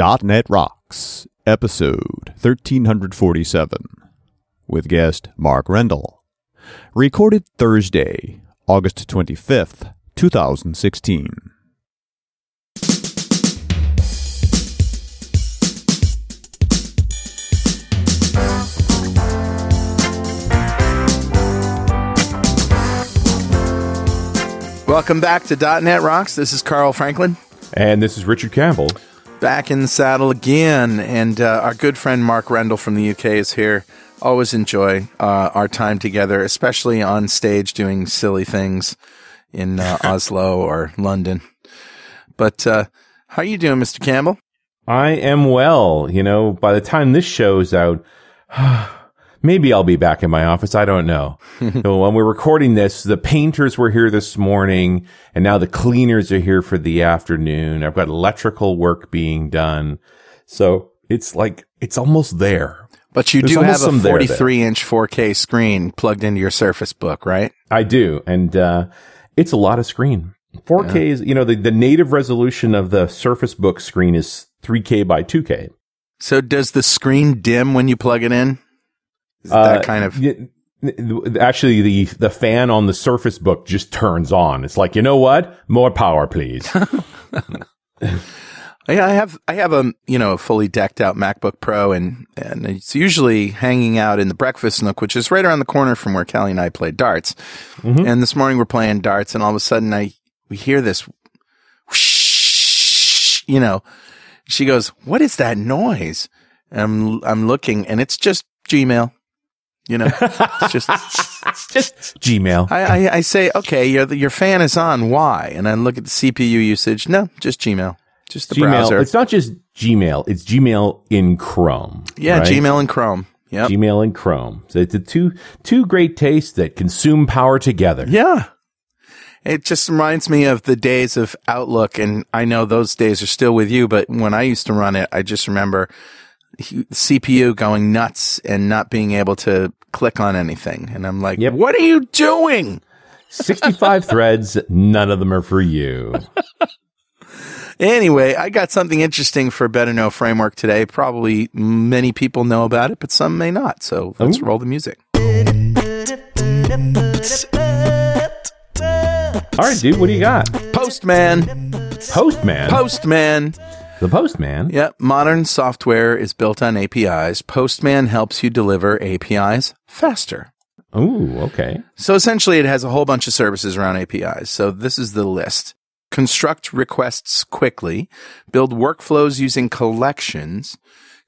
.NET Rocks, episode 1347, with guest Mark Rendle. Recorded Thursday, August 25th, 2016. Welcome back to .NET Rocks. This is Carl Franklin. And this is Richard Campbell. Back in the saddle again. And uh, our good friend Mark Rendle from the UK is here. Always enjoy uh, our time together, especially on stage doing silly things in uh, Oslo or London. But uh, how are you doing, Mr. Campbell? I am well. You know, by the time this show's out, maybe I'll be back in my office. I don't know. so when we're recording this, the painters were here this morning and now the cleaners are here for the afternoon. I've got electrical work being done. So it's like, it's almost there. But you There's do have a some there there. 43 inch 4K screen plugged into your Surface Book, right? I do. And, uh, it's a lot of screen. 4K is, you know, the, the native resolution of the Surface Book screen is 3K by 2K. So does the screen dim when you plug it in? Is it that Uh, kind of. Actually, the the fan on the Surface Book just turns on. It's like, you know what? More power, please. Yeah, I have I have a you know a fully decked out MacBook Pro and and it's usually hanging out in the breakfast nook, which is right around the corner from where Kelly and I play darts. And this morning we're playing darts, and all of a sudden I we hear this, whoosh, you know. She goes, "What is that noise?" And I'm I'm looking, and it's just Gmail. You know, it's just just Gmail. I, I, I say, okay, your your fan is on. Why? And I look at the CPU usage. No, just Gmail, just the Gmail. browser. It's not just Gmail. It's Gmail in Chrome. Yeah, right? Gmail and Chrome. Yep. Gmail and Chrome. So it's the two two great tastes that consume power together. yeah. It just reminds me of the days of Outlook, and I know those days are still with you. But when I used to run it, I just remember CPU going nuts and not being able to click on anything. And I'm like, Yep. "What are you doing?" 65 threads, none of them are for you. Anyway, I got something interesting for Better Know Framework today. Probably many people know about it, but some may not. So let's Ooh. roll the music. All right, dude, what do you got? Postman, Postman. Postman. The Postman. Yep, modern software is built on APIs. Postman helps you deliver APIs faster. Ooh, okay. So essentially, it has a whole bunch of services around APIs. So this is the list. Construct requests quickly, build workflows using collections,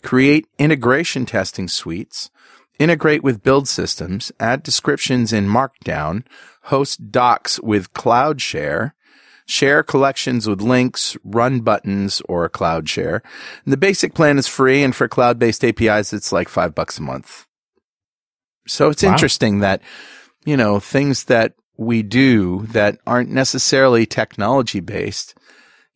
create integration testing suites, integrate with build systems, add descriptions in Markdown, host docs with CloudShare, share collections with links, run buttons, or cloud share. And the basic plan is free, and for cloud-based APIs, it's like five bucks a month. So it's Wow. interesting that, you know, things that we do that aren't necessarily technology based,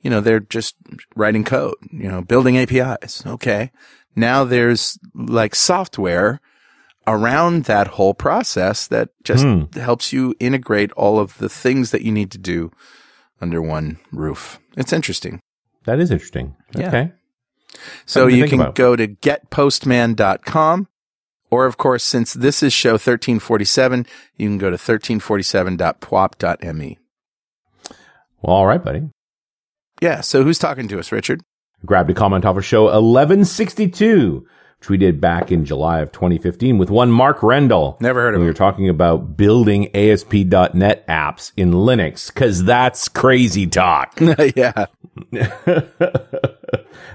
you know, they're just writing code, you know, building APIs. Okay. Now there's like software around that whole process that just Hmm. helps you integrate all of the things that you need to do under one roof. It's interesting. That is interesting. Yeah. Okay. So Something you can about. go to getpostman.com or of course since this is show 1347, you can go to 1347.pwop.me. Well, all right, buddy. Yeah, so who's talking to us, Richard? Grabbed a comment off of show 1162, which we did back in July of 2015 with one Mark Rendle. Never heard of him. we were talking about building ASP.NET apps in Linux, because that's crazy talk. yeah.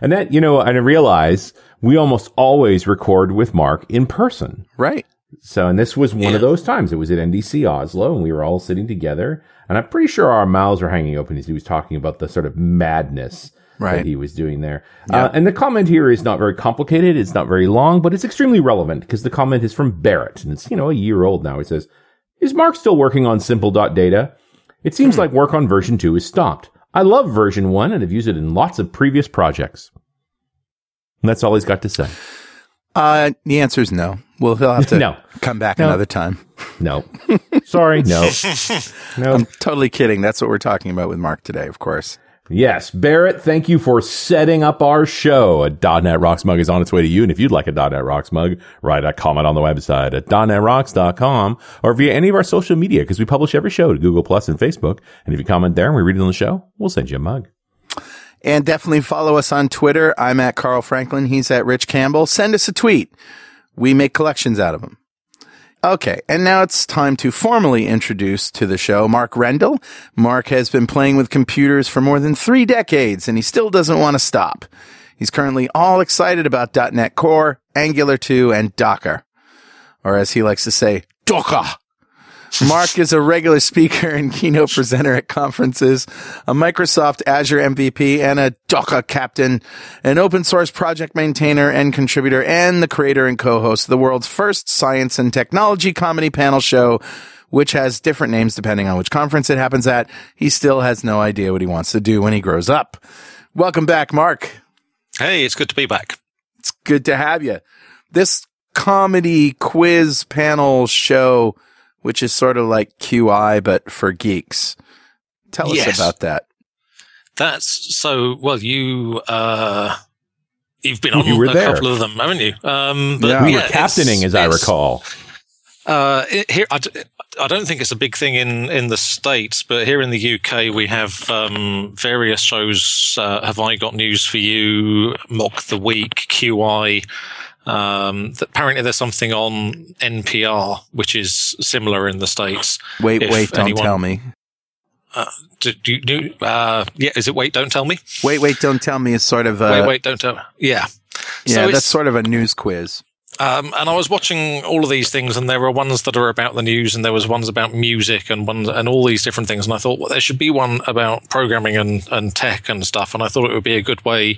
and that, you know, and I realize we almost always record with Mark in person. Right. So, and this was one of those times. It was at NDC Oslo, and we were all sitting together. And I'm pretty sure our mouths were hanging open as he was talking about the sort of madness Right. that he was doing there. Uh, and the comment here is not very complicated. It's not very long, but it's extremely relevant because the comment is from Barrett, and it's you know a year old now. It says, "Is Mark still working on simple.data? It seems like work on version two is stopped. I love version one and have used it in lots of previous projects." And that's all he's got to say. Uh, the answer is no. Well, he'll have to No. come back No. another time. No, sorry, no, no. I'm totally kidding. That's what we're talking about with Mark today, of course. Yes, Barrett, thank you for setting up our show. A .NET Rocks mug is on its way to you, and if you'd like a .NET Rocks mug, write a comment on the website at .NETRocks.com or via any of our social media, because we publish every show to Google Plus and Facebook. And if you comment there and we read it on the show, we'll send you a mug. And definitely follow us on Twitter. I'm at Carl Franklin. He's at Rich Campbell. Send us a tweet. We make collections out of them. Okay, and now it's time to formally introduce to the show Mark Rendle. Mark has been playing with computers for more than three decades, and he still doesn't want to stop. He's currently all excited about .NET Core, Angular 2, and Docker. Or as he likes to say, Docker. Mark is a regular speaker and keynote presenter at conferences, a Microsoft Azure MVP and a Docker captain, an open source project maintainer and contributor, and the creator and co-host of the world's first science and technology comedy panel show, which has different names depending on which conference it happens at. He still has no idea what he wants to do when he grows up. Welcome back, Mark. Hey, it's good to be back. It's good to have you. This comedy quiz panel show which is sort of like QI, but for geeks. Tell Yes. us about that. That's so well. You uh, you've been on You were a there. couple of them, haven't you? Um, but Yeah. We were captaining, as I recall. Uh, it- here, I don't think it's a big thing in, in the States, but here in the UK, we have um, various shows. Uh, have I got news for you? Mock the Week, QI. Um, apparently, there's something on NPR which is similar in the States. Wait, If wait, don't tell me. Do, do, do, uh, yeah, is it Wait, Don't Tell Me? Wait, wait, don't tell me is sort of a, wait, wait, don't tell. Yeah. yeah, So that's sort of a news quiz. Um, and I was watching all of these things, and there were ones that are about the news, and there was ones about music, and ones and all these different things. And I thought, well, there should be one about programming and, and tech and stuff. And I thought it would be a good way,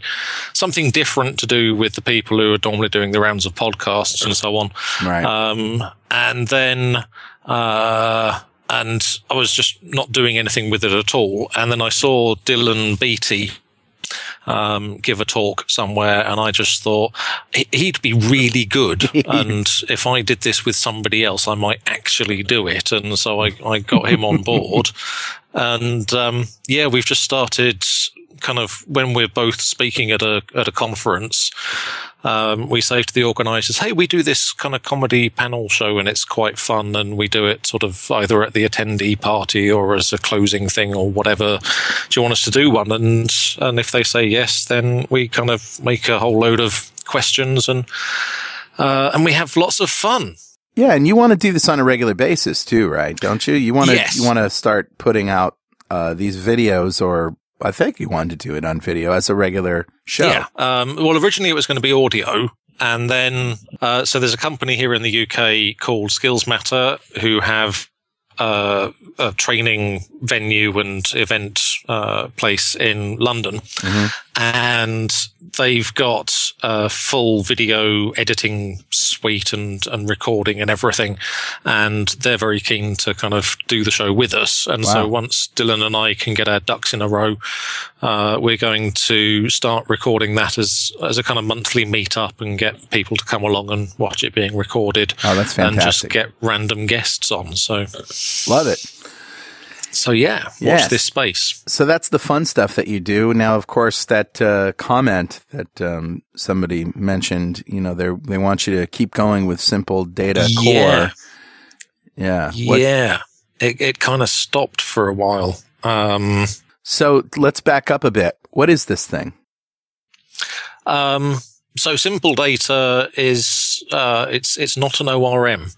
something different to do with the people who are normally doing the rounds of podcasts and so on. Right. Um, and then, uh, and I was just not doing anything with it at all. And then I saw Dylan Beattie um, give a talk somewhere, and I just thought he- he'd be really good. and if I did this with somebody else, I might actually do it. And so I, I got him on board. And um, yeah, we've just started kind of when we're both speaking at a at a conference. Um, we say to the organisers, "Hey, we do this kind of comedy panel show, and it's quite fun. And we do it sort of either at the attendee party or as a closing thing or whatever. Do you want us to do one?" And and if they say yes, then we kind of make a whole load of questions and uh, and we have lots of fun. yeah, and you want to do this on a regular basis too, right? Don't you? You want to Yes. you want to start putting out uh, these videos, or I think you wanted to do it on video as a regular show. Yeah. Um, well, originally it was going to be audio. And then, uh, so there's a company here in the UK called Skills Matter who have uh, a training venue and event uh, place in London. And they've got a full video editing suite and, and recording and everything. And they're very keen to kind of do the show with us. And so once Dylan and I can get our ducks in a row, uh, we're going to start recording that as as a kind of monthly meetup and get people to come along and watch it being recorded. Oh, that's fantastic. And just get random guests on. So, Love it. So yeah, watch Yes. this space. So that's the fun stuff that you do. Now, of course, that uh, comment that um, somebody mentioned, you know, they they want you to keep going with simple data Yeah. core. Yeah. What- yeah, it it kind of stopped for a while. Um, So let's back up a bit. What is this thing? Um, so simple data is uh, it's it's not an ORM.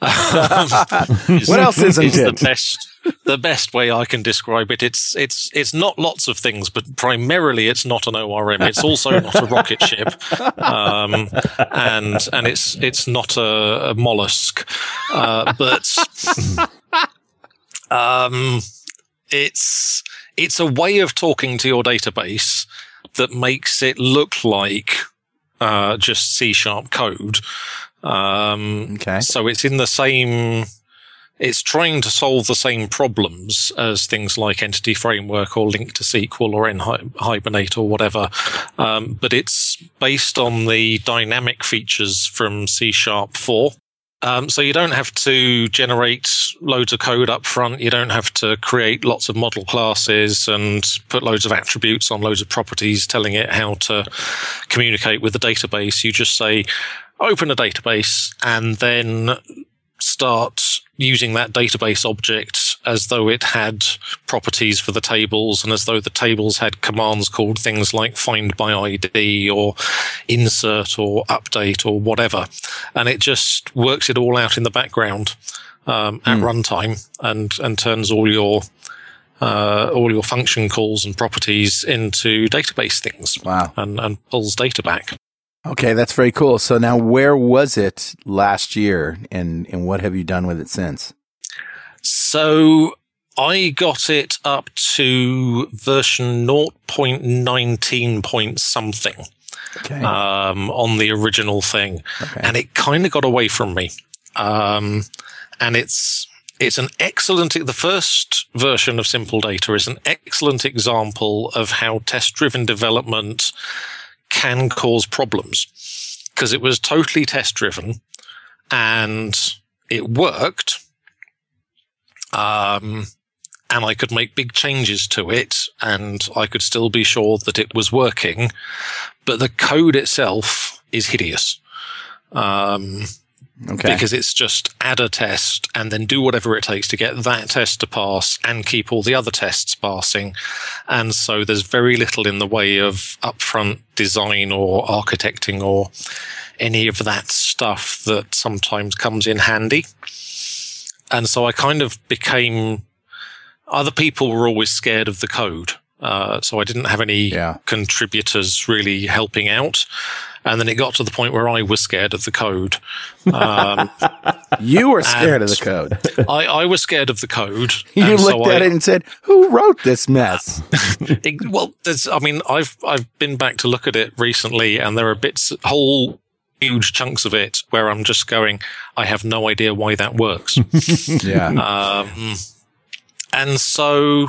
What else isn't is it? The best the best way I can describe it. It's it's it's not lots of things, but primarily it's not an ORM. It's also not a rocket ship, um, and and it's it's not a, a mollusk, uh, but um, it's it's a way of talking to your database that makes it look like uh, just C sharp code. Um, Okay. so it's in the same. It's trying to solve the same problems as things like Entity Framework or LINQ to SQL or NHibernate or whatever, um, but it's based on the dynamic features from C Sharp 4. Um, so you don't have to generate loads of code up front. You don't have to create lots of model classes and put loads of attributes on loads of properties telling it how to communicate with the database. You just say, open a database and then start using that database object as though it had properties for the tables and as though the tables had commands called things like find by ID or insert or update or whatever. And it just works it all out in the background um, at mm. runtime and, and turns all your uh, all your function calls and properties into database things. Wow. And, and pulls data back. Okay, that's very cool. So now where was it last year and, and what have you done with it since? So I got it up to version 0.19 point something. Okay. Um, on the original thing. Okay. And it kind of got away from me. Um, and it's, it's an excellent, the first version of Simple Data is an excellent example of how test driven development can cause problems because it was totally test driven and it worked. Um, and I could make big changes to it and I could still be sure that it was working, but the code itself is hideous. Um, Okay. Because it's just add a test and then do whatever it takes to get that test to pass and keep all the other tests passing. And so there's very little in the way of upfront design or architecting or any of that stuff that sometimes comes in handy. And so I kind of became, other people were always scared of the code. Uh, so I didn't have any yeah. contributors really helping out. And then it got to the point where I was scared of the code. Um, you were scared of the code. I, I, was scared of the code. You looked so at I, it and said, "Who wrote this mess?" it, well, I mean, I've I've been back to look at it recently, and there are bits, whole huge chunks of it where I'm just going, I have no idea why that works. yeah. Um, and so,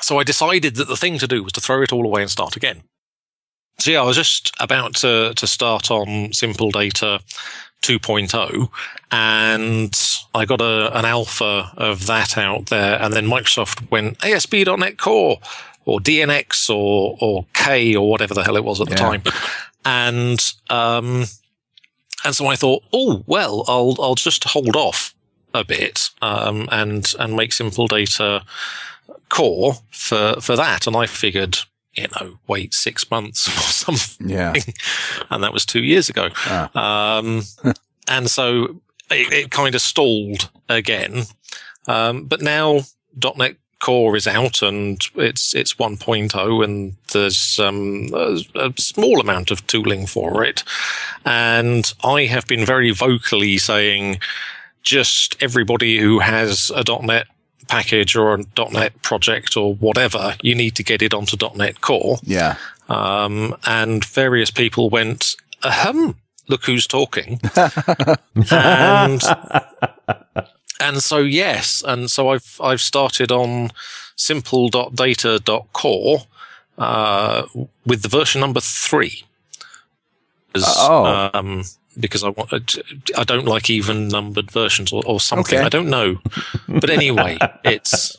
so I decided that the thing to do was to throw it all away and start again. So yeah, I was just about to, to start on Simple Data 2.0 and I got a, an alpha of that out there. And then Microsoft went ASP.NET Core or DNX or, or K or whatever the hell it was at the yeah. time. And, um, and so I thought, oh, well, I'll, I'll just hold off a bit, um, and, and make simple data core for, for that. And I figured, you know, wait six months or something. Yeah. And that was two years ago. Ah. Um, and so it, it, kind of stalled again. Um, but now .NET Core is out and it's, it's 1.0 and there's, um, a, a small amount of tooling for it. And I have been very vocally saying, just everybody who has a .NET package or a .NET project or whatever, you need to get it onto .NET Core. Yeah. Um, and various people went, ahem, look who's talking. and, and so, yes. And so I've, I've started on simple.data.core, uh, with the version number three. Oh. Um, because I want, I don't like even numbered versions or, or something. Okay. I don't know. But anyway, it's,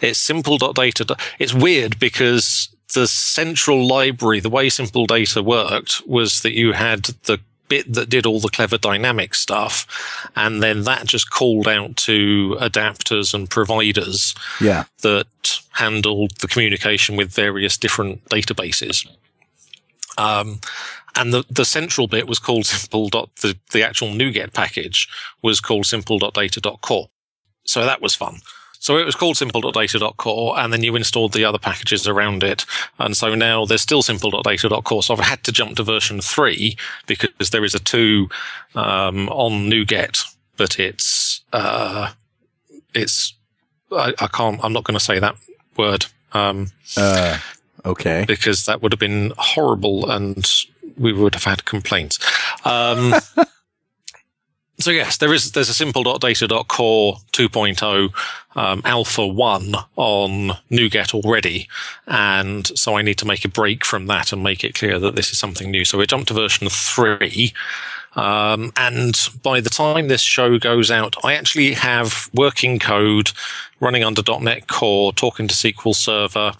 it's simple.data. It's weird because the central library, the way simple data worked was that you had the bit that did all the clever dynamic stuff. And then that just called out to adapters and providers yeah. that handled the communication with various different databases. Um, and the, the central bit was called simple dot, the, the actual NuGet package was called simple.data.core. So that was fun. So it was called simple.data.core and then you installed the other packages around it. And so now there's still simple.data.core. So I've had to jump to version three because there is a two, um, on NuGet, but it's, uh, it's, I, I can't, I'm not going to say that word. Um, uh, okay. Because that would have been horrible and we would have had complaints. Um, so yes, there is there's a simple.data.core 2.0 um, alpha 1 on NuGet already, and so I need to make a break from that and make it clear that this is something new. So we jumped to version 3. Um, and by the time this show goes out, I actually have working code running under .NET Core, talking to SQL Server,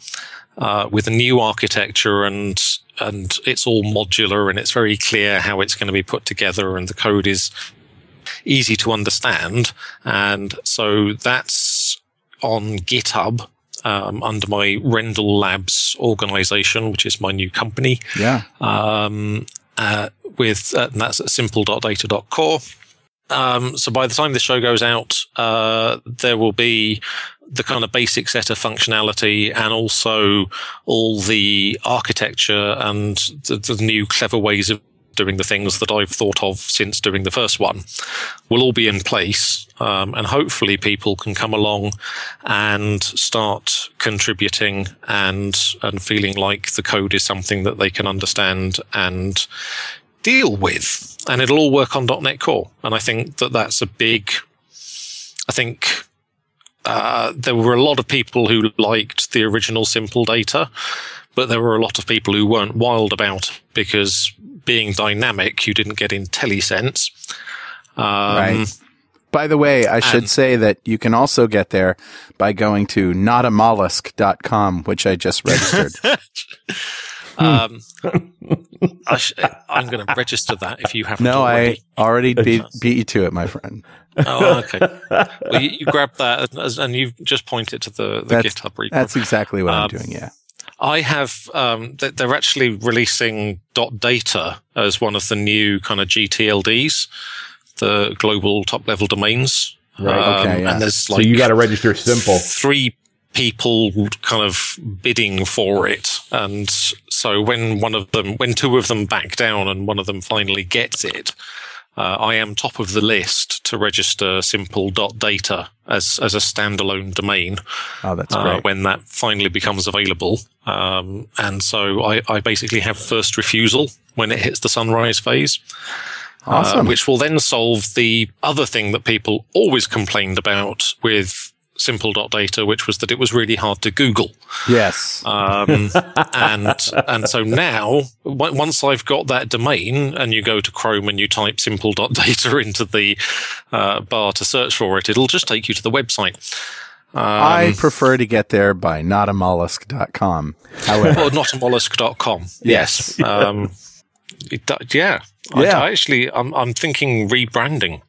uh, with a new architecture and and it's all modular and it's very clear how it's going to be put together and the code is easy to understand. And so that's on GitHub um, under my Rendle Labs organization, which is my new company. Yeah. Um, uh, with uh, and that's at simple.data.core. Um, so by the time the show goes out, uh, there will be the kind of basic set of functionality and also all the architecture and the, the, new clever ways of doing the things that I've thought of since doing the first one will all be in place. Um, and hopefully people can come along and start contributing and, and feeling like the code is something that they can understand and deal with. And it'll all work on .NET Core. And I think that that's a big, I think uh, there were a lot of people who liked the original simple data, but there were a lot of people who weren't wild about because being dynamic, you didn't get IntelliSense. Um, right. By the way, I should say that you can also get there by going to notamollusk.com, which I just registered. um, I am going to register that if you haven't. No, already. I already beat, beat you to it, my friend. oh, okay. Well, you, you grab that and you just point it to the, the that's, GitHub repo. That's exactly what um, I'm doing. Yeah. I have. Um, they're actually releasing dot .data as one of the new kind of GTLDs, the global top level domains. Right. Um, okay. Yeah. And there's like so you got to register simple. Three people kind of bidding for it, and so when one of them, when two of them back down, and one of them finally gets it, uh, I am top of the list to register simple.data as, as a standalone domain. Oh, that's great. Uh, when that finally becomes available. Um, and so I, I, basically have first refusal when it hits the sunrise phase. Uh, awesome. Uh, which will then solve the other thing that people always complained about with simple.data, which was that it was really hard to Google. Yes. Um, and, and so now, once I've got that domain and you go to Chrome and you type simple.data into the uh, bar to search for it, it'll just take you to the website. Um, I prefer to get there by notamollusk.com. However, or notamollusk.com. Yes. Um, it, yeah. Yeah. I, I actually, I'm, I'm thinking rebranding.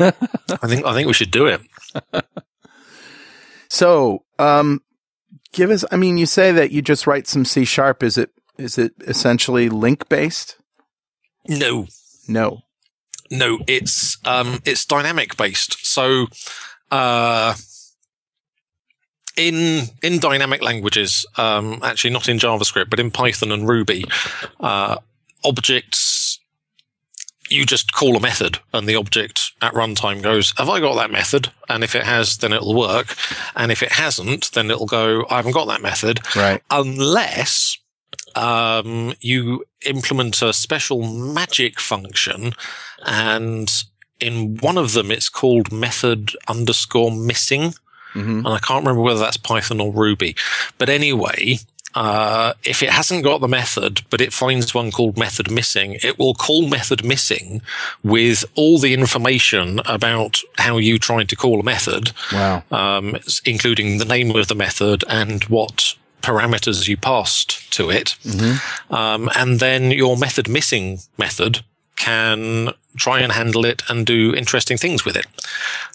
I think I think we should do it. so, um, give us. I mean, you say that you just write some C sharp. Is it is it essentially LINQ based? No, no, no. It's um, it's dynamic based. So, uh, in in dynamic languages, um, actually not in JavaScript, but in Python and Ruby, uh, objects you just call a method and the object at runtime goes, have I got that method? And if it has, then it'll work. And if it hasn't, then it'll go, I haven't got that method. Right. Unless, um, you implement a special magic function and in one of them, it's called method underscore missing. Mm-hmm. And I can't remember whether that's Python or Ruby. But anyway, uh, if it hasn't got the method, but it finds one called method missing, it will call method missing with all the information about how you tried to call a method. Wow. Um, including the name of the method and what parameters you passed to it. Mm-hmm. Um, and then your method missing method can try and handle it and do interesting things with it.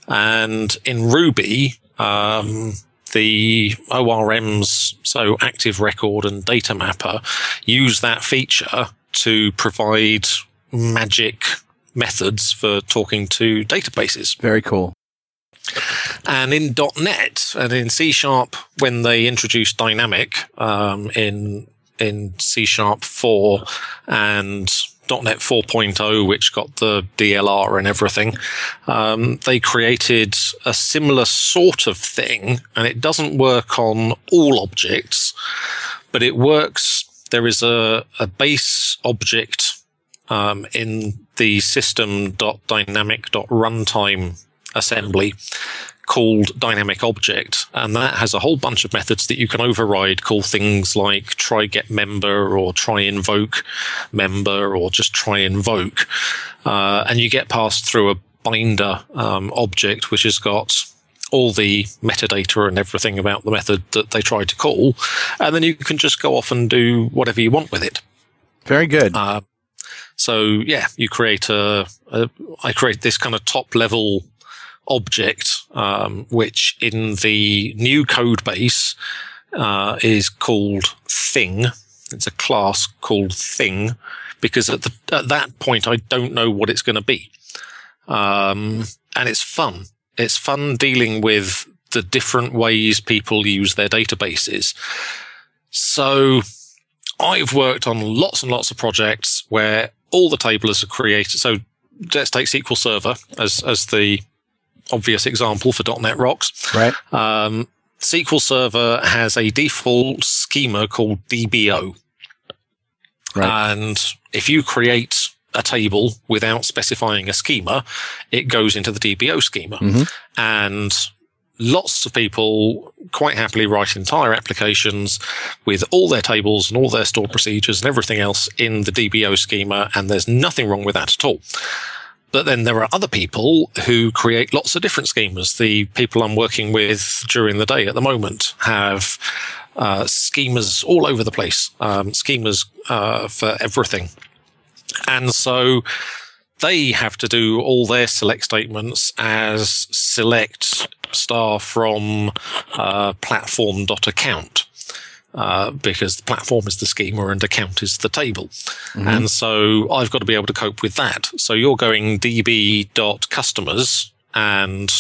And in Ruby, um, the ORMs, so Active Record and Data Mapper, use that feature to provide magic methods for talking to databases. Very cool. And in .NET and in C Sharp, when they introduced dynamic um, in in C Sharp 4 and .NET 4.0, which got the DLR and everything, um, they created a similar sort of thing, and it doesn't work on all objects, but it works. There is a, a base object um, in the system.dynamic.runtime assembly called dynamic object, and that has a whole bunch of methods that you can override. Call things like try get member or try invoke member or just try invoke, uh, and you get passed through a binder um, object which has got all the metadata and everything about the method that they try to call, and then you can just go off and do whatever you want with it. Very good. Uh, so yeah, you create a, a. I create this kind of top level object, um, which in the new code base uh, is called thing. It's a class called thing because at, the, at that point I don't know what it's going to be, um, and it's fun. It's fun dealing with the different ways people use their databases. So I've worked on lots and lots of projects where all the tablers are created. So let's take SQL Server as, as the obvious example for .NET Rocks. Right. Um, SQL Server has a default schema called DBO. Right. And if you create a table without specifying a schema, it goes into the DBO schema. Mhm. And lots of people quite happily write entire applications with all their tables and all their stored procedures and everything else in the DBO schema. And there's nothing wrong with that at all. But then there are other people who create lots of different schemas. The people I'm working with during the day at the moment have uh, schemas all over the place, um, schemas uh, for everything. And so they have to do all their select statements as select star from uh, platform.account. Uh, because the platform is the schema and account is the table. And so I've got to be able to cope with that. So you're going db.customers and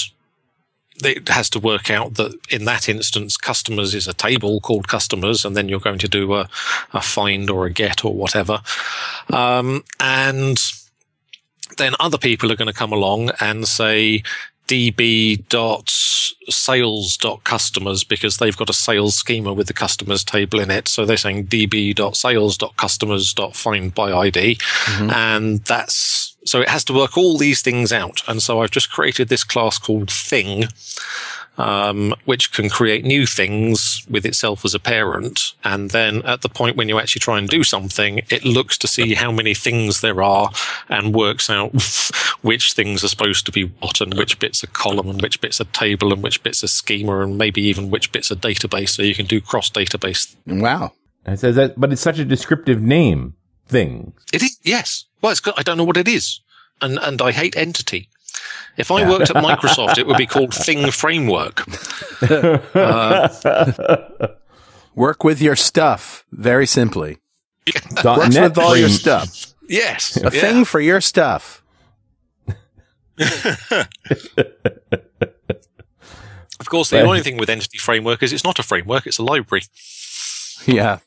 it has to work out that in that instance, customers is a table called customers, and then you're going to do a, a find or a get or whatever. Um, and then other people are going to come along and say db.sales.customers because they've got a sales schema with the customers table in it. So they're saying db.sales.customers.find by ID. Mm-hmm. And that's, so it has to work all these things out. And so I've just created this class called thing, um, which can create new things with itself as a parent. And then at the point when you actually try and do something, it looks to see how many things there are and works out which things are supposed to be what and which bits are column and which bits are table and which bits are schema and maybe even which bits are database. So you can do cross database. Wow. It says that, but it's such a descriptive name thing. It is, yes. Well, it's got, I don't know what it is. And, and I hate entity. If I worked at Microsoft, it would be called Thing Framework. Work with your stuff very simply. Dot Works net with all your stuff. Yes. A thing for your stuff. Of course, the Well- only thing with Entity Framework is it's not a framework, it's a library. Yeah.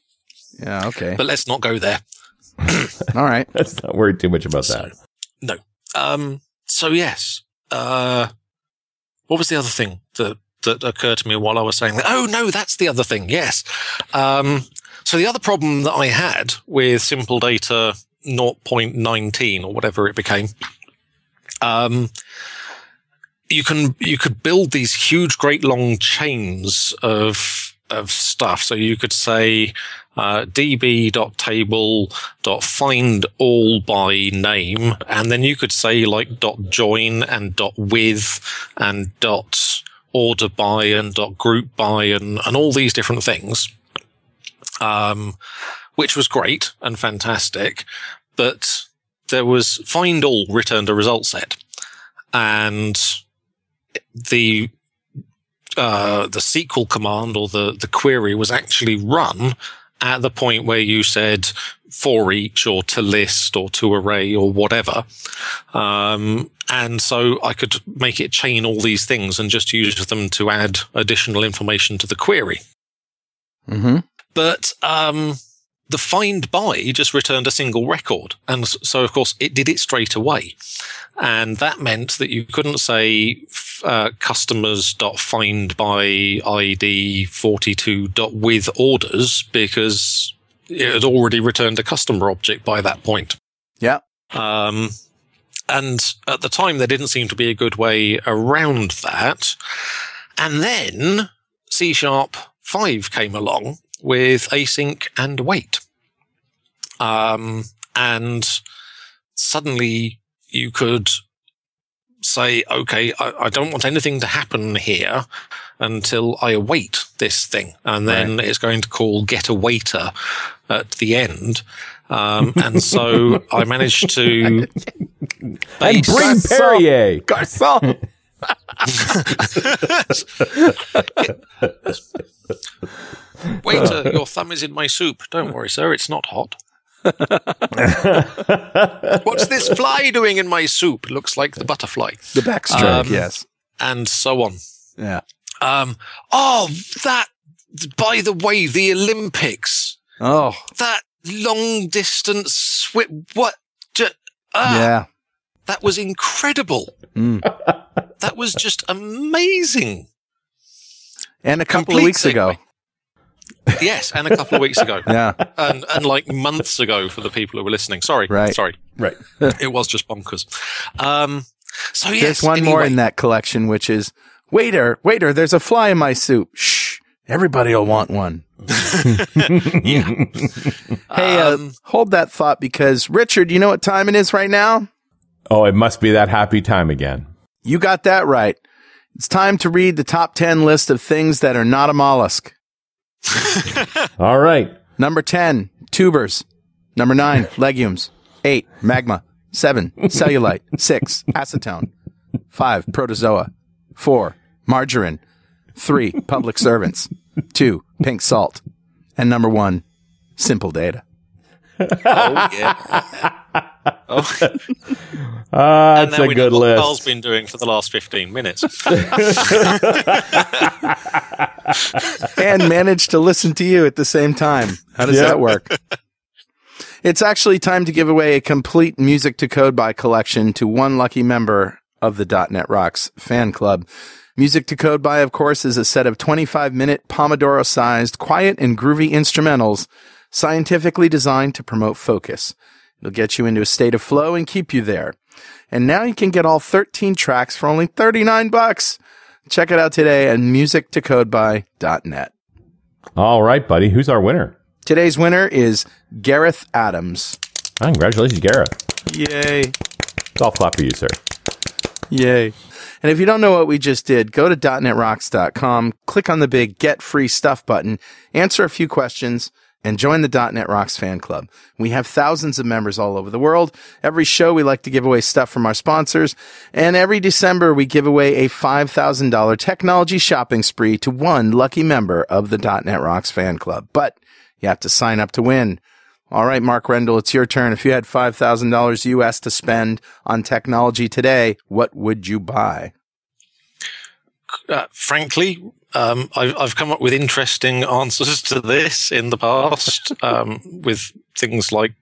Yeah. Okay. But let's not go there. All right. Let's not worry too much about So, that. no. Um, so yes. Uh, what was the other thing that, that occurred to me while I was saying that? Oh no, that's the other thing. Yes. Um, so the other problem that I had with simple data 0.19 or whatever it became, um, you can, you could build these huge, great long chains of, of stuff. So you could say, uh, db.table.find all by name. And then you could say like dot join and dot with and dot order by and dot group by and, and all these different things. Um, which was great and fantastic, but there was find all returned a result set and the uh, the SQL command or the, the query was actually run at the point where you said for each or to list or to array or whatever. Um, and so I could make it chain all these things and just use them to add additional information to the query. Mm-hmm. But um, the find by just returned a single record. And so, of course, it did it straight away. And that meant that you couldn't say uh, customers.find by ID 42.with orders because it had already returned a customer object by that point. Yeah. Um, and at the time, there didn't seem to be a good way around that. And then C Sharp 5 came along with async and wait. Um, and suddenly you could say, okay, I, I, don't want anything to happen here until I await this thing. And then right. it's going to call get a waiter at the end. Um, and so I managed to and bring Perrier. Garçon. Waiter, your thumb is in my soup. Don't worry, sir, it's not hot. What's this fly doing in my soup? Looks like the butterfly. The backstroke, um, yes. And so on. Yeah. Um, oh, that, by the way, the Olympics. Oh. That long distance swim. What? J- ah, yeah. That was incredible. Mm. that was just amazing. And a couple Complete of weeks segue. ago. Yes, and a couple of weeks ago. yeah. And, and like months ago for the people who were listening. Sorry. Right. Sorry. Right. it was just bonkers. Um, so yes. There's one anyway. more in that collection, which is waiter, waiter, there's a fly in my soup. Shh. Everybody will want one. yeah. hey, uh, um, hold that thought because Richard, you know what time it is right now? Oh, it must be that happy time again. You got that right. It's time to read the top 10 list of things that are not a mollusk. All right. Number 10, tubers. Number 9, legumes. 8, magma. 7, cellulite. 6, acetone. 5, protozoa. 4, margarine. 3, public servants. 2, pink salt. And number 1, simple data. oh, yeah. oh. Uh, that's a good list. Carl's been doing for the last 15 minutes. and managed to listen to you at the same time. How does that work? It's actually time to give away a complete Music to Code by collection to one lucky member of the .NET Rocks fan club. Music to Code by, of course, is a set of 25 minute Pomodoro sized, quiet and groovy instrumentals scientifically designed to promote focus. It'll get you into a state of flow and keep you there. And now you can get all 13 tracks for only 39 bucks. Check it out today at musictocodeby.net. All right, buddy. Who's our winner? Today's winner is Gareth Adams. Oh, congratulations, Gareth. Yay. I'll clap for you, sir. Yay. And if you don't know what we just did, go to .netrocks.com, click on the big Get Free Stuff button, answer a few questions, and join the .NET Rocks fan club. We have thousands of members all over the world. Every show we like to give away stuff from our sponsors, and every December we give away a $5,000 technology shopping spree to one lucky member of the .NET Rocks fan club. But you have to sign up to win. All right, Mark Rendle, it's your turn. If you had $5,000 US to spend on technology today, what would you buy? Uh, frankly, um, I've, I've, come up with interesting answers to this in the past um, with things like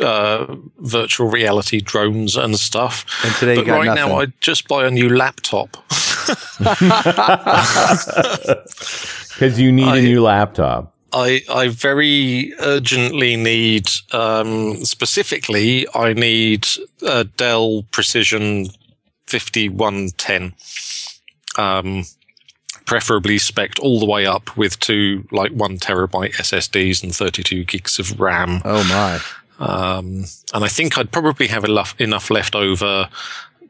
uh, virtual reality drones and stuff. And today, but right nothing. now, I'd just buy a new laptop because you need I, a new laptop. I, I very urgently need, um, specifically, I need a Dell Precision 5110. Preferably spec all the way up with two like one terabyte SSDs and 32 gigs of RAM. Oh my. Um, and I think I'd probably have enough, enough left over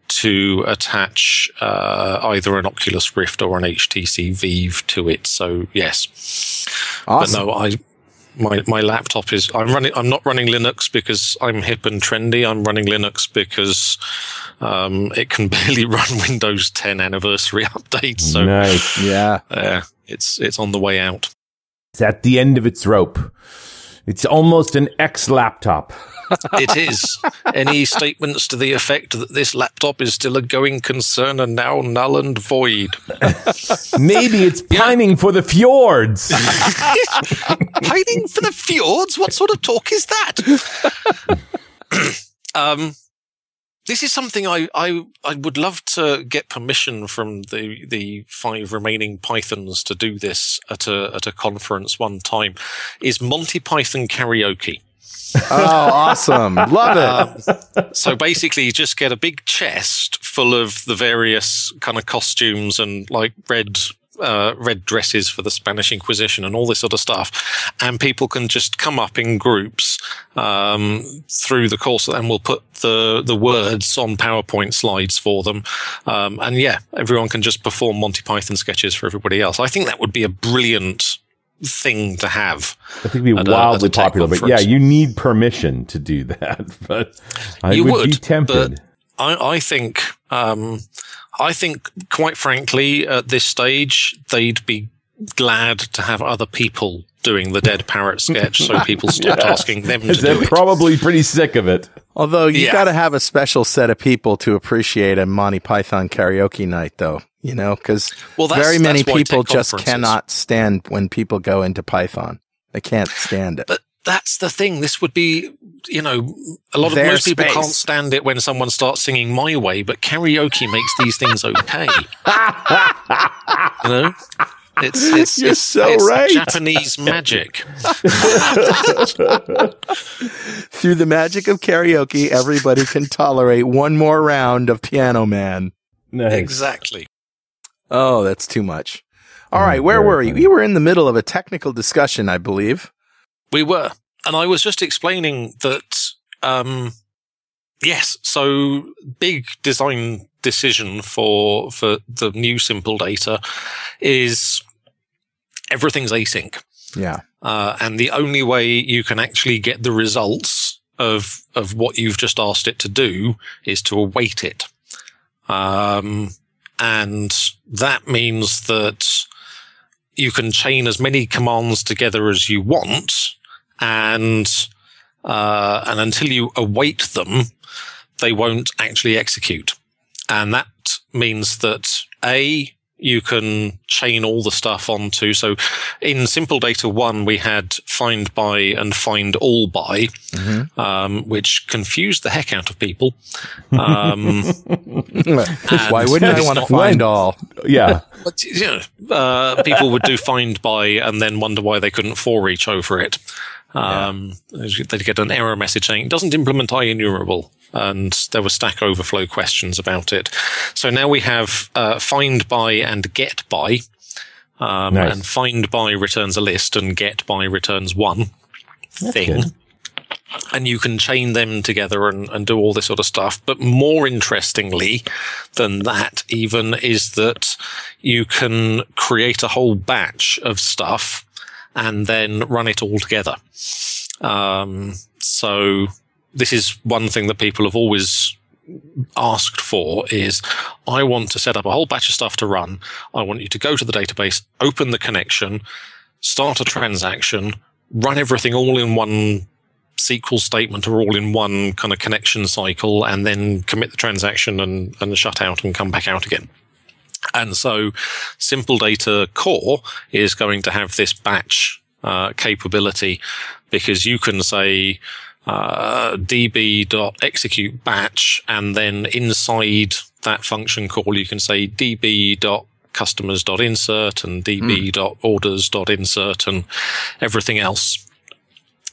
to attach uh, either an Oculus Rift or an HTC Vive to it. So yes, awesome. but no, I my my laptop is I'm running I'm not running Linux because I'm hip and trendy. I'm running Linux because um, it can barely run Windows 10 anniversary updates. So nice. yeah, uh, it's it's on the way out. It's at the end of its rope. It's almost an X laptop. it is. Any statements to the effect that this laptop is still a going concern and now null and void? Maybe it's pining yeah. for the fjords. pining for the fjords? What sort of talk is that? um, this is something I, I I would love to get permission from the the five remaining Pythons to do this at a at a conference one time. Is Monty Python karaoke? Oh, awesome. Love it. Um, so basically, you just get a big chest full of the various kind of costumes and like red. Uh, red dresses for the Spanish Inquisition and all this sort of stuff, and people can just come up in groups um, through the course, and we'll put the the words on PowerPoint slides for them, um, and yeah, everyone can just perform Monty Python sketches for everybody else. I think that would be a brilliant thing to have. I think it'd be wildly a popular, but yeah, you need permission to do that. But I You would, would, be tempted. but I, I think, um, I think, quite frankly, at this stage, they'd be glad to have other people doing the dead parrot sketch, so people stopped asking them to They're do it. probably pretty sick of it. Although you Yeah. got to have a special set of people to appreciate a Monty Python karaoke night, though. You know, because Well, very many people just cannot stand when people go into Python. They can't stand it. But that's the thing. This would be, you know, a lot of Their most people space. can't stand it when someone starts singing "My Way," but karaoke makes these things okay. you know, it's it's You're it's, so it's right. Japanese magic. Through the magic of karaoke, everybody can tolerate one more round of Piano Man. Nice. Exactly. Oh, that's too much. All Oh, where were we? We were in the middle of a technical discussion, I believe. We were, and I was just explaining that. Um, yes, so big design decision for for the new simple data is everything's async. Yeah. Uh, and the only way you can actually get the results of of what you've just asked it to do is to await it. Um, and that means that you can chain as many commands together as you want, and uh, and until you await them, they won't actually execute. And that means that a you can chain all the stuff onto. So in simple data one, we had find by and find all by, Mhm. um, which confused the heck out of people. Um, Why wouldn't I want to find all? Yeah. but, you know, uh, people would do find by and then wonder why they couldn't for each over it. Um, They'd get an error message saying it doesn't implement IEnumerable. And there were Stack Overflow questions about it. So now we have uh, find by and get by. Um, Nice. And find by returns a list and get by returns one thing. good. And you can chain them together and, and do all this sort of stuff. But more interestingly than that, even, is that you can create a whole batch of stuff and then run it all together. Um, so this is one thing that people have always asked for is I want to set up a whole batch of stuff to run. I want you to go to the database, open the connection, start a transaction, run everything all in one SQL statement or all in one kind of connection cycle, and then commit the transaction and, and shut out and come back out again. And so Simple Data Core is going to have this batch uh, capability because you can say uh, db.execute batch and then inside that function call you can say db.customers.insert and db.orders.insert and everything else.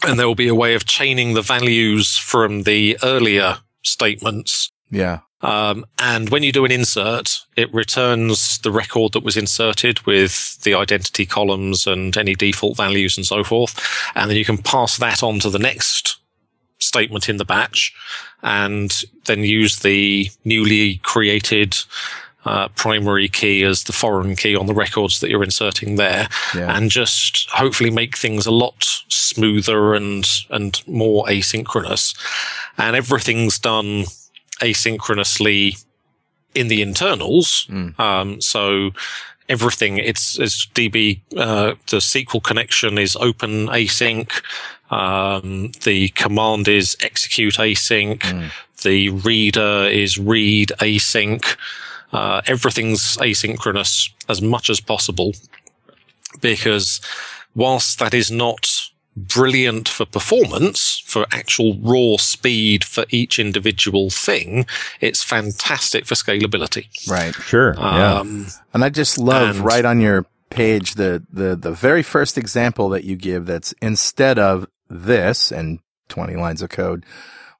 And there will be a way of chaining the values from the earlier statements Yeah. Um, and when you do an insert, it returns the record that was inserted with the identity columns and any default values and so forth. And then you can pass that on to the next statement in the batch and then use the newly created uh, primary key as the foreign key on the records that you're inserting there Yeah. and just hopefully make things a lot smoother and, and more asynchronous. And everything's done asynchronously in the internals. Mm. Um, so everything, it's, it's DB, uh, the SQL connection is open async. Um, the command is execute async. Mm. The reader is read async. Uh, everything's asynchronous as much as possible because whilst that is not brilliant for performance, for actual raw speed for each individual thing, it's fantastic for scalability. Right. Sure. yeah. Um, And I just love And- right on your page the, the the very first example that you give that's instead of this and 20 lines of code.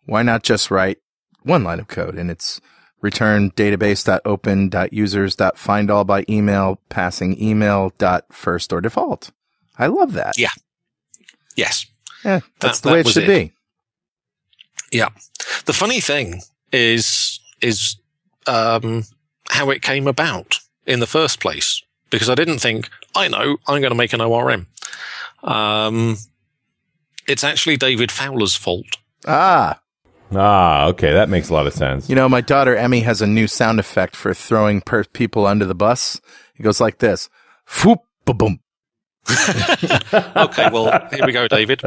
Why not just write one line of code and it's return database.open.users.findall by email, passing email dot first or default. I love that. Yeah. Yes. Yeah, that's That- the way that it should it. be. Yeah. The funny thing is is um, how it came about in the first place. Because I didn't think, I know, I'm going to make an ORM. Um, it's actually David Fowler's fault. Ah, Ah, okay, that makes a lot of sense. you know, my daughter Emmy has a new sound effect for throwing per- people under the bus. It goes like this. Foop, boom. okay, well, here we go, David.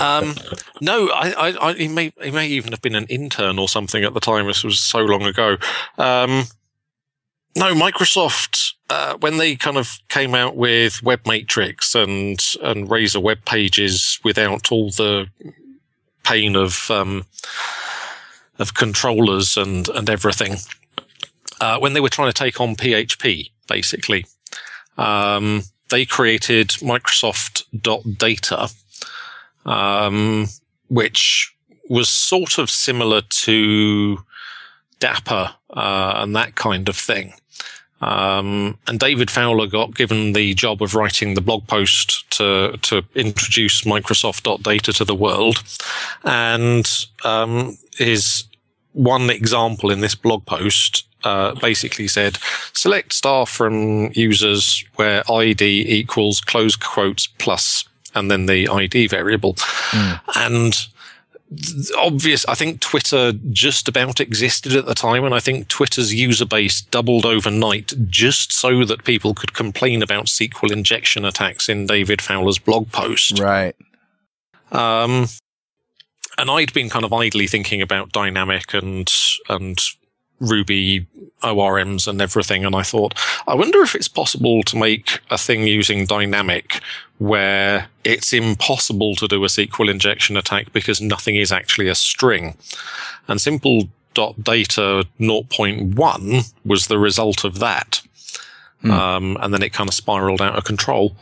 Um, no, I, I, I, he may, he may even have been an intern or something at the time. This was so long ago. Um, no, Microsoft, uh, when they kind of came out with WebMatrix and, and Razor web pages without all the pain of, um, of controllers and, and everything, uh, when they were trying to take on PHP, basically, um, they created Microsoft.data, um, which was sort of similar to Dapper uh, and that kind of thing. Um, and David Fowler got given the job of writing the blog post to to introduce Microsoft.data to the world, and um, his one example in this blog post uh, basically said select star from users where ID equals close quotes plus and then the ID variable. And obvious, I think Twitter just about existed at the time. And I think Twitter's user base doubled overnight just so that people could complain about SQL injection attacks in David Fowler's blog post. Right. Um, and I'd been kind of idly thinking about dynamic and and Ruby ORMs and everything, and I thought, I wonder if it's possible to make a thing using dynamic where it's impossible to do a SQL injection attack because nothing is actually a string, and simple dot data 0.1 was the result of that. Um, and then it kind of spiraled out of control.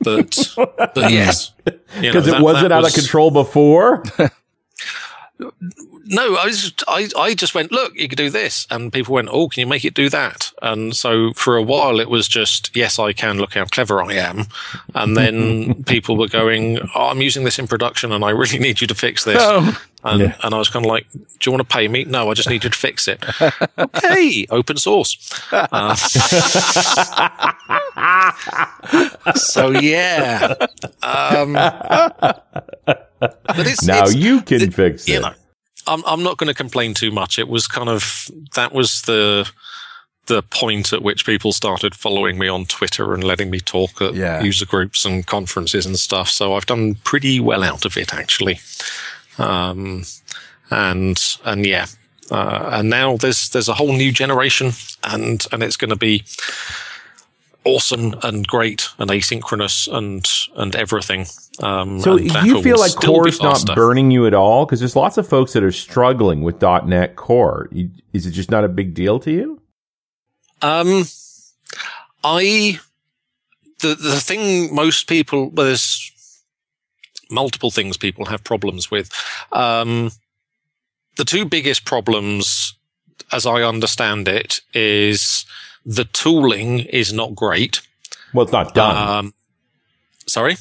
But, but yes, You know, Because it wasn't that out of control before. No, I was I, I just went, look, you could do this. And people went, Oh, can you make it do that? And so for a while it was just, yes, I can, look how clever I am. And then people were going, Oh, I'm using this in production and I really need you to fix this. Oh. And, Yeah. and I was kind of like, Do you want to pay me? No, I just need you to fix it. okay, open source. Uh, so yeah. Um, it's, now it's, you can fix it. you know, I'm I'm not going to complain too much. It was kind of that was the the point at which people started following me on Twitter and letting me talk at Yeah. user groups and conferences and stuff. So I've done pretty well out of it actually. Um, and and yeah, uh, and now there's there's a whole new generation, and and it's going to be awesome and great and asynchronous and and everything. Um, So and do you feel like be Core's not burning you at all? Because there's lots of folks that are struggling with .NET Core. You, is it just not a big deal to you? Um, I the the thing most people well, there's multiple things people have problems with. Um, the two biggest problems, as I understand it, is the tooling is not great. Well, it's not done. Um, sorry.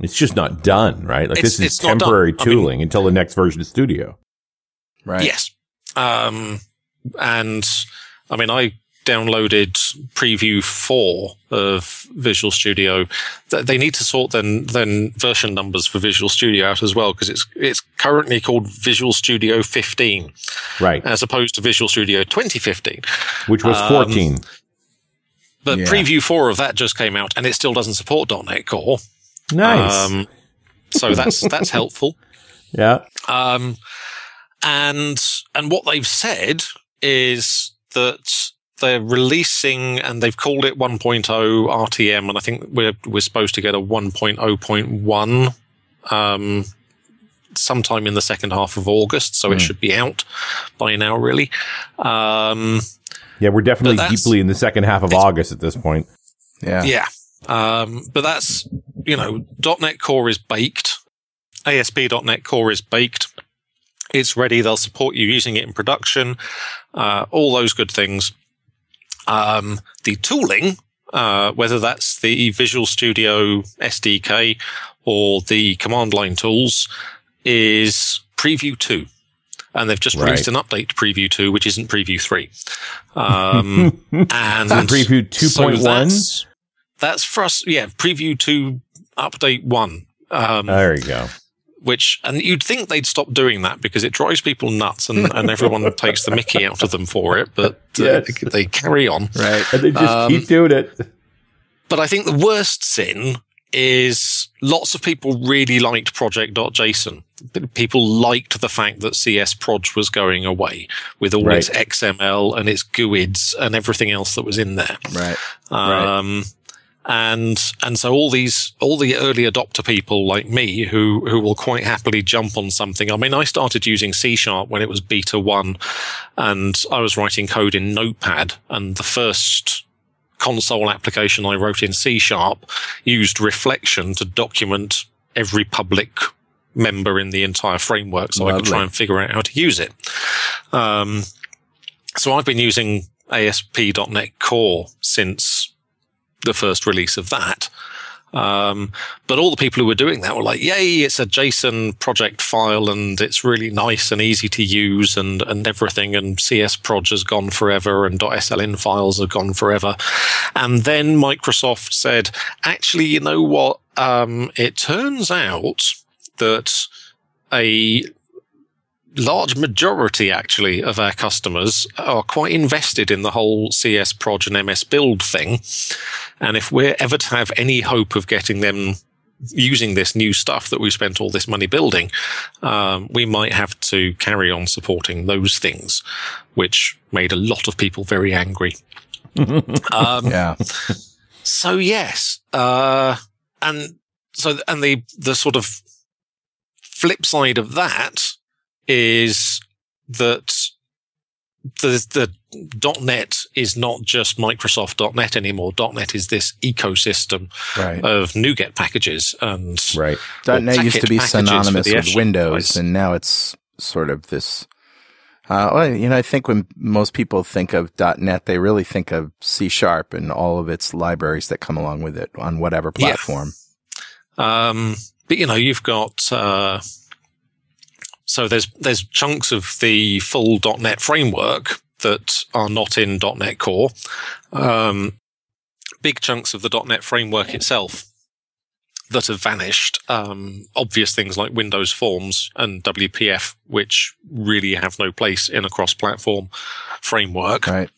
it's just not done, right? Like it's- this is it's not done. temporary I mean- tooling until the next version of Studio. Right. Yes. Um, and I mean, I downloaded preview four of Visual Studio. They need to sort then, then version numbers for Visual Studio out as well, because it's, it's currently called Visual Studio 15 Right. as opposed to Visual Studio 2015. Which was um, 14. But Yeah. preview four of that just came out and it still doesn't support .NET Core. nice. Um, so that's, that's helpful. yeah. Um, and and what they've said is that they're releasing, and they've called it 1.0 RTM, and I think we're we're supposed to get a 1.0.1 um, sometime in the second half of August, so it should be out by now, really. Um, Yeah, we're definitely deeply in the second half of August at this point. Yeah. Yeah. Um, but that's, you know, .NET Core is baked. ASP.NET Core is baked. It's ready. They'll support you using it in production. Uh, all those good things. Um, the tooling, uh, whether that's the Visual Studio SDK or the command line tools, is Preview 2 and they've just released Right. an update to Preview 2, which isn't Preview 3. Um, and Preview so 2.1? that's, that's for us. Yeah, Preview 2 update 1. Um, There you go. Which, and you'd think they'd stop doing that because it drives people nuts and, and everyone takes the mickey out of them for it, but uh, Yes. they, they carry on. Right. And they just Um, keep doing it. But I think the worst sin is lots of people really liked project.json. People liked the fact that CS Proj was going away with all Right. its XML and its GUIDs and everything else that was in there. Right. Right. And, and so all these, all the early adopter people like me who, who will quite happily jump on something. I mean, I started using C sharp when it was beta one and I was writing code in notepad and the first console application I wrote in C sharp used reflection to document every public member in the entire framework so I could try and figure out how to use it. Um, so I've been using ASP.NET Core since the first release of that. Um, but all the people who were doing that were like, yay, it's a JSON project file and it's really nice and easy to use and, and everything. And CSproj has gone forever and .sln files have gone forever. And then Microsoft said, actually, you know what? Um, it turns out that a large majority actually of our customers are quite invested in the whole CS Proj and MS Build thing. And if we're ever to have any hope of getting them using this new stuff that we spent all this money building, um, we might have to carry on supporting those things, which made a lot of people very angry. um, Yeah. so yes, uh, and so and the the sort of flip side of that is that the the .NET is not just Microsoft .NET anymore. .NET is this ecosystem Right. of NuGet packages and Right. or .NET used to be synonymous with Windows, and now it's sort of this. Uh, well, you know, I think when most people think of .NET, they really think of C Sharp and all of its libraries that come along with it on whatever Yeah. platform. Um, but you know, you've got uh, so there's there's chunks of the full .NET framework that are not in .NET Core. Um, big chunks of the .NET framework itself that have vanished. Um, obvious things like Windows Forms and WPF, which really have no place in a cross-platform framework. Right.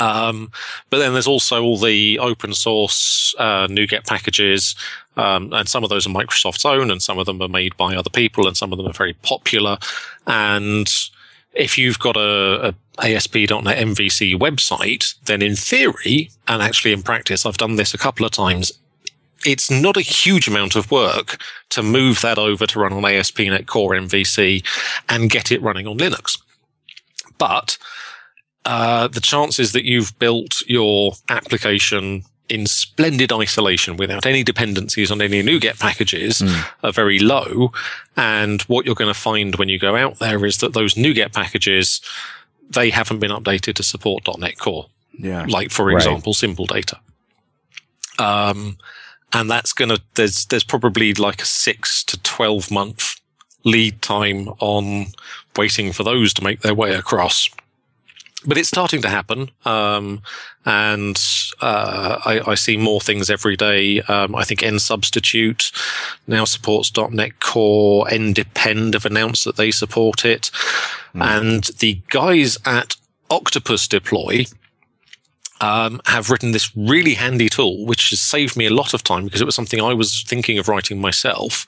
Um, but then there's also all the open source uh, NuGet packages, um, and some of those are Microsoft's own, and some of them are made by other people, and some of them are very popular. And if you've got a, a ASP.NET MVC website, then in theory, and actually in practice, I've done this a couple of times. It's not a huge amount of work to move that over to run on ASP.NET Core MVC and get it running on Linux. But uh, the chances that you've built your application in splendid isolation without any dependencies on any NuGet packages are very low. And what you're going to find when you go out there is that those NuGet packages, they haven't been updated to support .NET Core Yeah. like for Right. example, simple data. Um, and that's going to, there's, there's probably like a six to 12 month lead time on waiting for those to make their way across. But it's starting to happen. Um, and, uh, I, I see more things every day. Um, I think NSubstitute now supports .NET Core. NDepend have announced that they support it. And the guys at Octopus Deploy, um, have written this really handy tool, which has saved me a lot of time because it was something I was thinking of writing myself,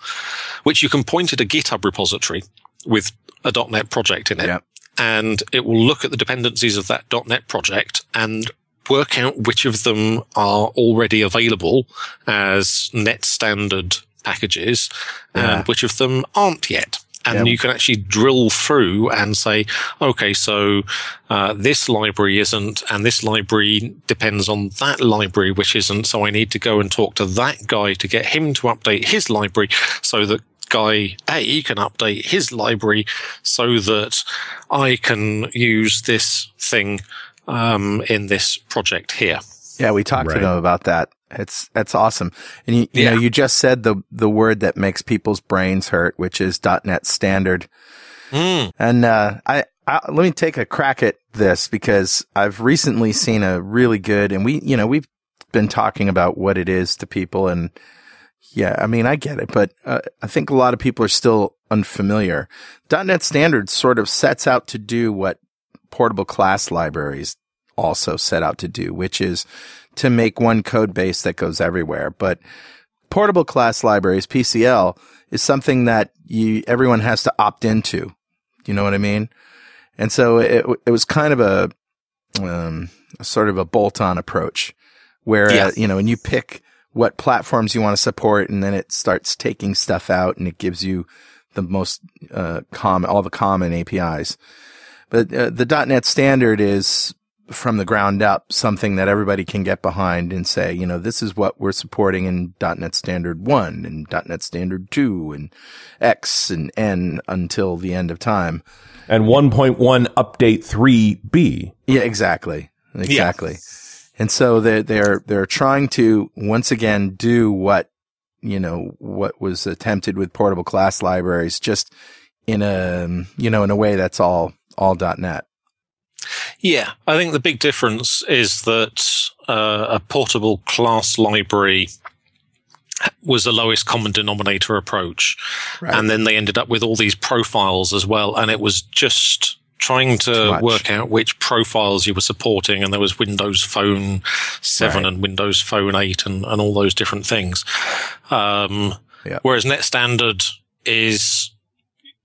which you can point at a GitHub repository with a .NET project in it, Yep. And it will look at the dependencies of that .NET project and work out which of them are already available as net standard packages Yeah. and which of them aren't yet. And Yeah. you can actually drill through and say, okay, so uh, this library isn't, and this library depends on that library, which isn't. So I need to go and talk to that guy to get him to update his library so that guy A can update his library so that I can use this thing um, in this project here. Yeah, we talked Right. to them about that. It's that's awesome. And you, you know, you just said the the word that makes people's brains hurt, which is .NET Standard. Mm, And uh, I, I let me take a crack at this because I've recently seen a really good, and we, you know, we've been talking about what it is to people, and yeah, I mean, I get it, but uh, I think a lot of people are still unfamiliar. .NET Standard sort of sets out to do what portable class libraries also set out to do, which is to make one code base that goes everywhere. But portable class libraries, PCL, is something that you everyone has to opt into. You know what I mean? And so it it was kind of a, um, a sort of a bolt-on approach, where Yeah. uh, you know, and you pick what platforms you want to support, and then it starts taking stuff out, and it gives you the most uh, common, all the common APIs. But uh, the .NET standard is from the ground up something that everybody can get behind and say, you know, this is what we're supporting in .NET Standard 1 and .NET Standard 2 and X and N until the end of time. And 1.1 update 3b. Yeah, exactly. Exactly. And so they're, they're, they're trying to once again do what, you know, what was attempted with portable class libraries just in a, you know, in a way that's all, all .NET. Yeah, I think the big difference is that uh, a portable class library was the lowest common denominator approach. Right. And then they ended up with all these profiles as well. And it was just trying to work out which profiles you were supporting. And there was Windows Phone 7 Right. and Windows Phone 8 and, and all those different things. Um, Yeah. Whereas Net Standard is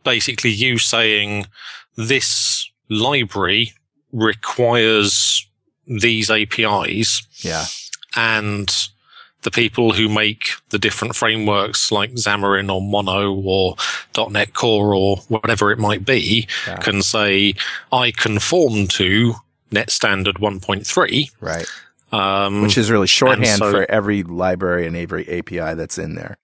basically you saying this library requires these APIs yeah. and the people who make the different frameworks like Xamarin or Mono or .NET Core or whatever it might be Yeah. can say, I conform to Net Standard 1.3. Right. Um, Which is really shorthand so- for every library and every API that's in there.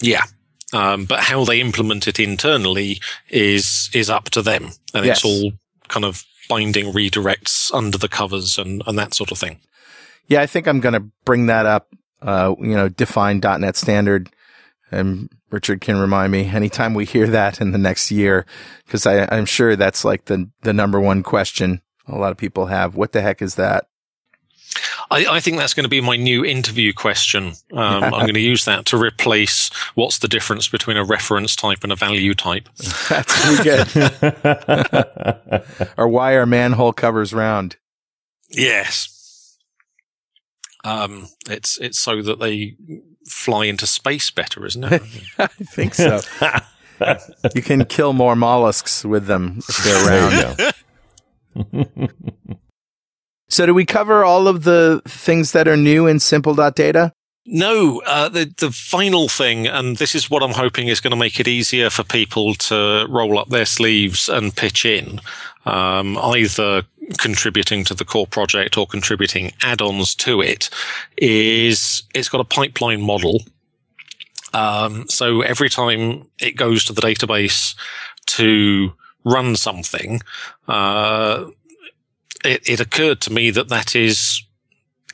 yeah. Um, but how they implement it internally is, is up to them. And Yes. it's all kind of binding redirects under the covers and, and that sort of thing. Yeah, I think I'm going to bring that up. Uh, you know, define .NET standard, and Richard can remind me anytime we hear that in the next year, because I'm sure that's like the the number one question a lot of people have. What the heck is that? I, I think that's going to be my new interview question. Um, I'm going to use that to replace what's the difference between a reference type and a value type. That's pretty good. or why are manhole covers round? Yes. Um, it's it's so that they fly into space better, isn't it? I think so. you can kill more mollusks with them if they're round. There you go. So, do we cover all of the things that are new in simple.data? No, uh, the the final thing, and this is what I'm hoping is going to make it easier for people to roll up their sleeves and pitch in, um, either contributing to the core project or contributing add-ons to it. Is it's got a pipeline model. Um, so every time it goes to the database to run something, uh, it, it occurred to me that that is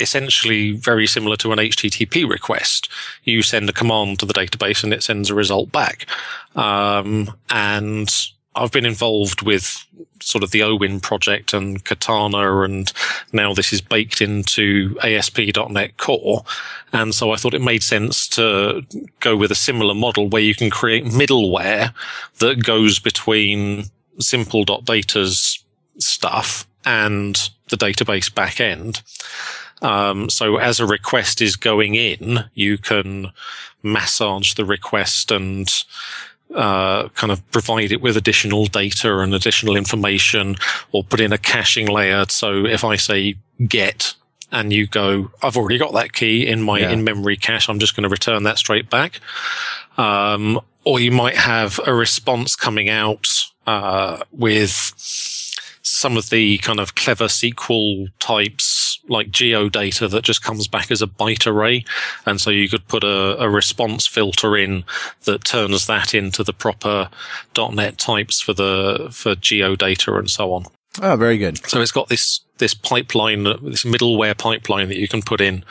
essentially very similar to an HTTP request. You send a command to the database and it sends a result back. Um, and I've been involved with sort of the OWIN project and Katana, and now this is baked into ASP.NET Core. And so I thought it made sense to go with a similar model where you can create middleware that goes between simple.data's stuff and the database backend. Um, so as a request is going in, you can massage the request and uh, kind of provide it with additional data and additional information or put in a caching layer. So if I say get and you go, I've already got that key in my Yeah. in memory cache. I'm just going to return that straight back. Um, or you might have a response coming out, uh, with some of the kind of clever SQL types like geo data that just comes back as a byte array. And so you could put a, a response filter in that turns that into the proper .NET types for the, for geo data and so on. Oh, very good. So it's got this, this pipeline, this middleware pipeline that you can put in,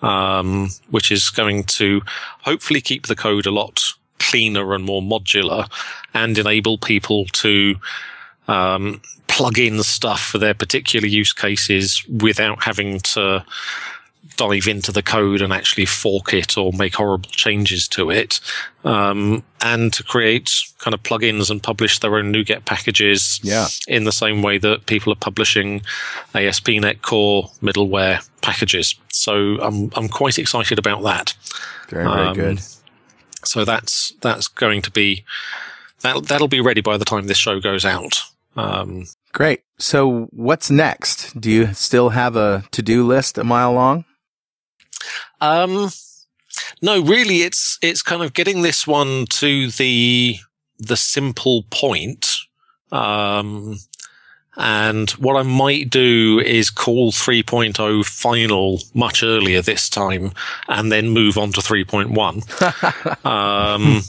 um, which is going to hopefully keep the code a lot cleaner and more modular and enable people to, um, plug in stuff for their particular use cases without having to dive into the code and actually fork it or make horrible changes to it. Um, and to create kind of plugins and publish their own NuGet packages Yeah. in the same way that people are publishing ASP.NET Core middleware packages. So I'm, I'm quite excited about that. Very, very Um, good. So that's, that's going to be, that, that'll be ready by the time this show goes out. Um, Great. So what's next? Do you still have a to-do list a mile long? Um, no, really, it's it's kind of getting this one to the the simple point. Um, and what I might do is call 3.0 final much earlier this time, and then move on to 3.1. um,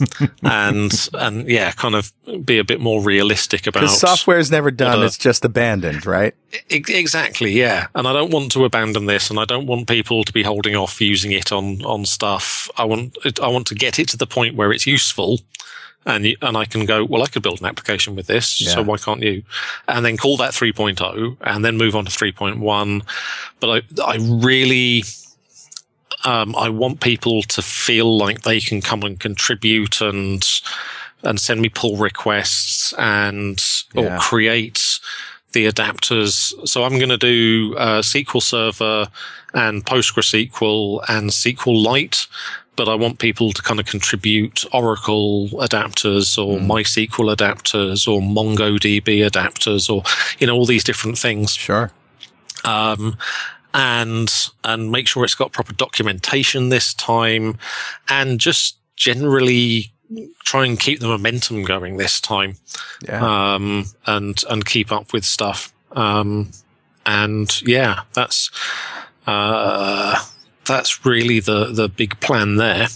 and and yeah, kind of be a bit more realistic about Because software is never done; it's just abandoned, right? Exactly, yeah. And I don't want to abandon this, and I don't want people to be holding off using it on on stuff. I want it, I want to get it to the point where it's useful, and you, and I can go. Well, I could build an application with this, Yeah. so why can't you? And then call that 3.0, and then move on to 3.1. But I I really. Um, I want people to feel like they can come and contribute and and send me pull requests and Yeah. or create the adapters. So I'm going to do uh, SQL Server and PostgreSQL and SQLite, but I want people to kind of contribute Oracle adapters or MySQL adapters or MongoDB adapters or you know all these different things Sure. um, and and make sure it's got proper documentation this time, and just generally try and keep the momentum going this time, Yeah. um, and and keep up with stuff. Um, and yeah, that's uh, that's really the the big plan there.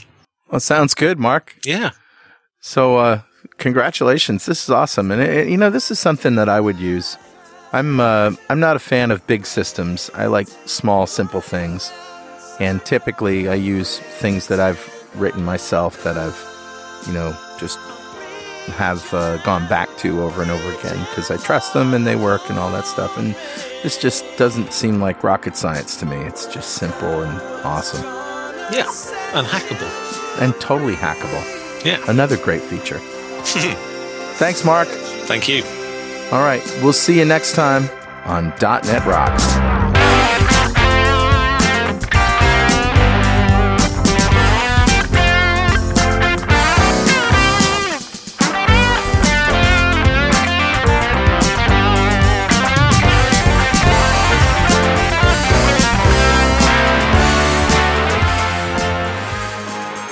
well, sounds good, Mark. Yeah, So, uh, congratulations. This is awesome. And, it, you know, this is something that I would use. I'm, uh, I'm not a fan of big systems. I like small, simple things. And typically I use things that I've written myself that I've, you know, just have uh, gone back to over and over again because I trust them and they work and all that stuff. And this just doesn't seem like rocket science to me. It's just simple and awesome yeah, and hackable. and totally hackable. Yeah, Another great feature. Thanks, Mark. thank you. All right, we'll see you next time on .NET Rocks.